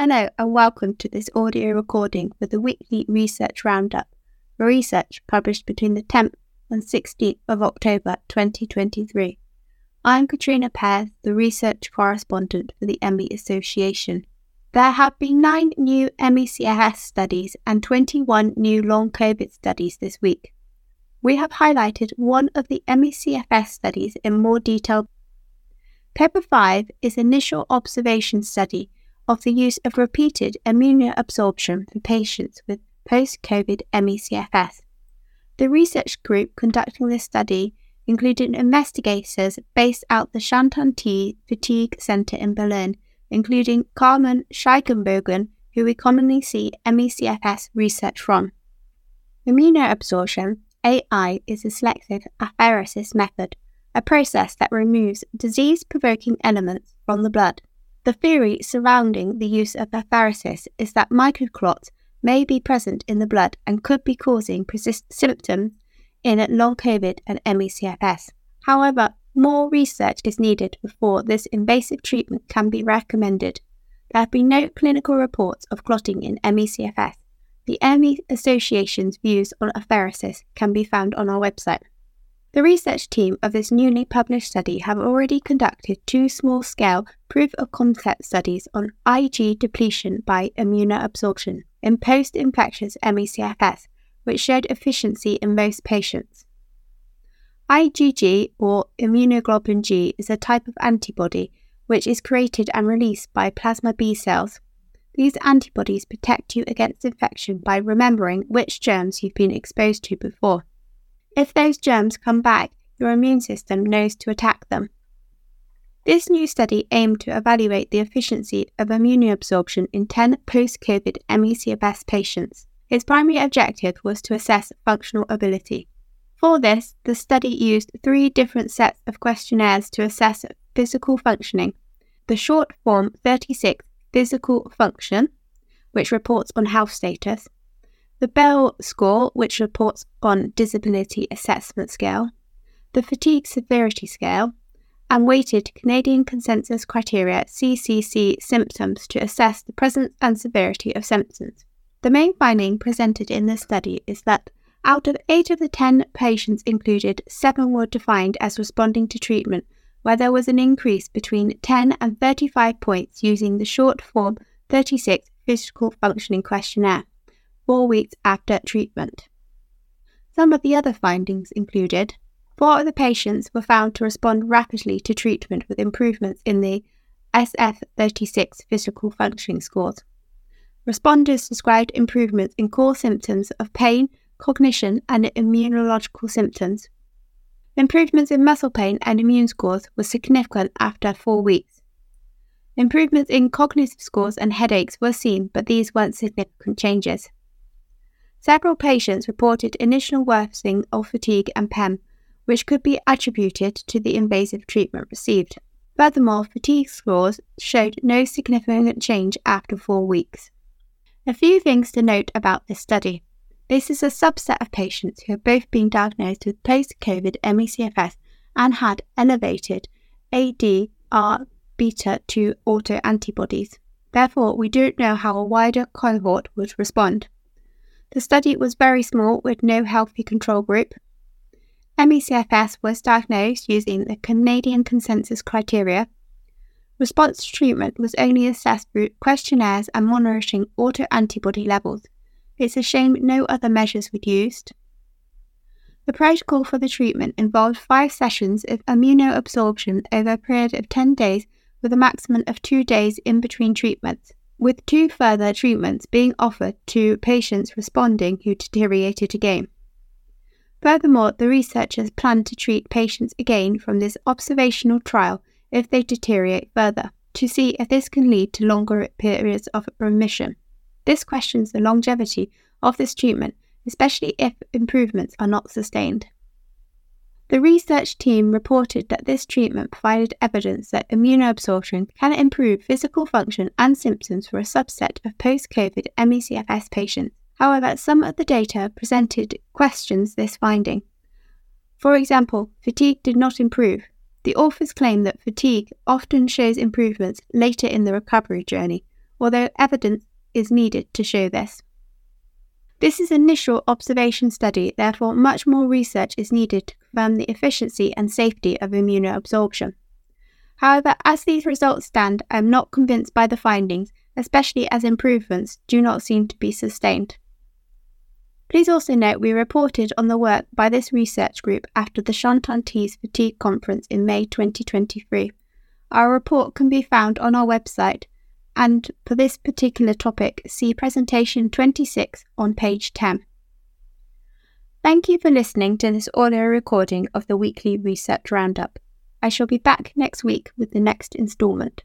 Hello and welcome to this audio recording for the weekly research roundup for research published between the 10th and 16th of October 2023. I'm Katrina Pears, the research correspondent for the ME Association. There have been nine new ME/CFS studies and 21 new long COVID studies this week. We have highlighted one of the ME/CFS studies in more detail. Paper 5 is initial observation study of the use of repeated immunoabsorption for patients with post COVID ME/CFS. The research group conducting this study included investigators based at the Charité Fatigue Center in Berlin, including Carmen Scheibenbogen, who we commonly see ME/CFS research from. Immunoabsorption, AI, is a selective apheresis method, a process that removes disease provoking elements from the blood. The theory surrounding the use of apheresis is that microclots may be present in the blood and could be causing persistent symptoms in long COVID and ME/CFS. However, more research is needed before this invasive treatment can be recommended. There have been no clinical reports of clotting in ME/CFS. The ME Association's views on apheresis can be found on our website. The research team of this newly published study have already conducted two small scale proof of concept studies on IgG depletion by immunoabsorption in post infectious ME/CFS, which showed efficiency in most patients. IgG, or immunoglobulin G, is a type of antibody which is created and released by plasma B cells. These antibodies protect you against infection by remembering which germs you've been exposed to before. If those germs come back, your immune system knows to attack them. This new study aimed to evaluate the efficiency of immunoabsorption in 10 post COVID ME/CFS patients. Its primary objective was to assess functional ability. For this, the study used three different sets of questionnaires to assess physical functioning the short form 36 physical function, which reports on health status, the Bell score, which reports on Disability Assessment Scale, the Fatigue Severity Scale, and weighted Canadian Consensus Criteria CCC symptoms to assess the presence and severity of symptoms. The main finding presented in this study is that out of 8 of the 10 patients included, 7 were defined as responding to treatment, where there was an increase between 10 and 35 points using the short form 36 physical functioning questionnaire four weeks after treatment. Some of the other findings included four of the patients were found to respond rapidly to treatment with improvements in the SF36 physical functioning scores. Responders described improvements in core symptoms of pain, cognition, and immunological symptoms. Improvements in muscle pain and immune scores were significant after four weeks. Improvements in cognitive scores and headaches were seen, but these weren't significant changes. Several patients reported initial worsening of fatigue and PEM, which could be attributed to the invasive treatment received. Furthermore, fatigue scores showed no significant change after four weeks. A few things to note about this study. This is a subset of patients who have both been diagnosed with post COVID ME/CFS and had elevated ADR beta 2 autoantibodies. Therefore, we don't know how a wider cohort would respond. The study was very small with no healthy control group. ME/CFS was diagnosed using the Canadian consensus criteria. Response to treatment was only assessed through questionnaires and monitoring autoantibody levels. It's a shame no other measures were used. The protocol for the treatment involved five sessions of immunoabsorption over a period of 10 days with a maximum of two days in between treatments with two further treatments being offered to patients responding who deteriorated again. Furthermore, the researchers plan to treat patients again from this observational trial if they deteriorate further, to see if this can lead to longer periods of remission. This questions the longevity of this treatment, especially if improvements are not sustained. The research team reported that this treatment provided evidence that immunoabsorption can improve physical function and symptoms for a subset of post COVID ME/CFS patients. However, some of the data presented questions this finding. For example, fatigue did not improve. The authors claim that fatigue often shows improvements later in the recovery journey, although evidence is needed to show this. This is an initial observation study, therefore much more research is needed to confirm the efficiency and safety of immunoabsorption. However, as these results stand, I am not convinced by the findings, especially as improvements do not seem to be sustained. Please also note we reported on the work by this research group after the Charité Fatigue Conference in May 2023. Our report can be found on our website, and for this particular topic, see presentation 26 on page 10. Thank you for listening to this audio recording of the weekly research roundup. I shall be back next week with the next instalment.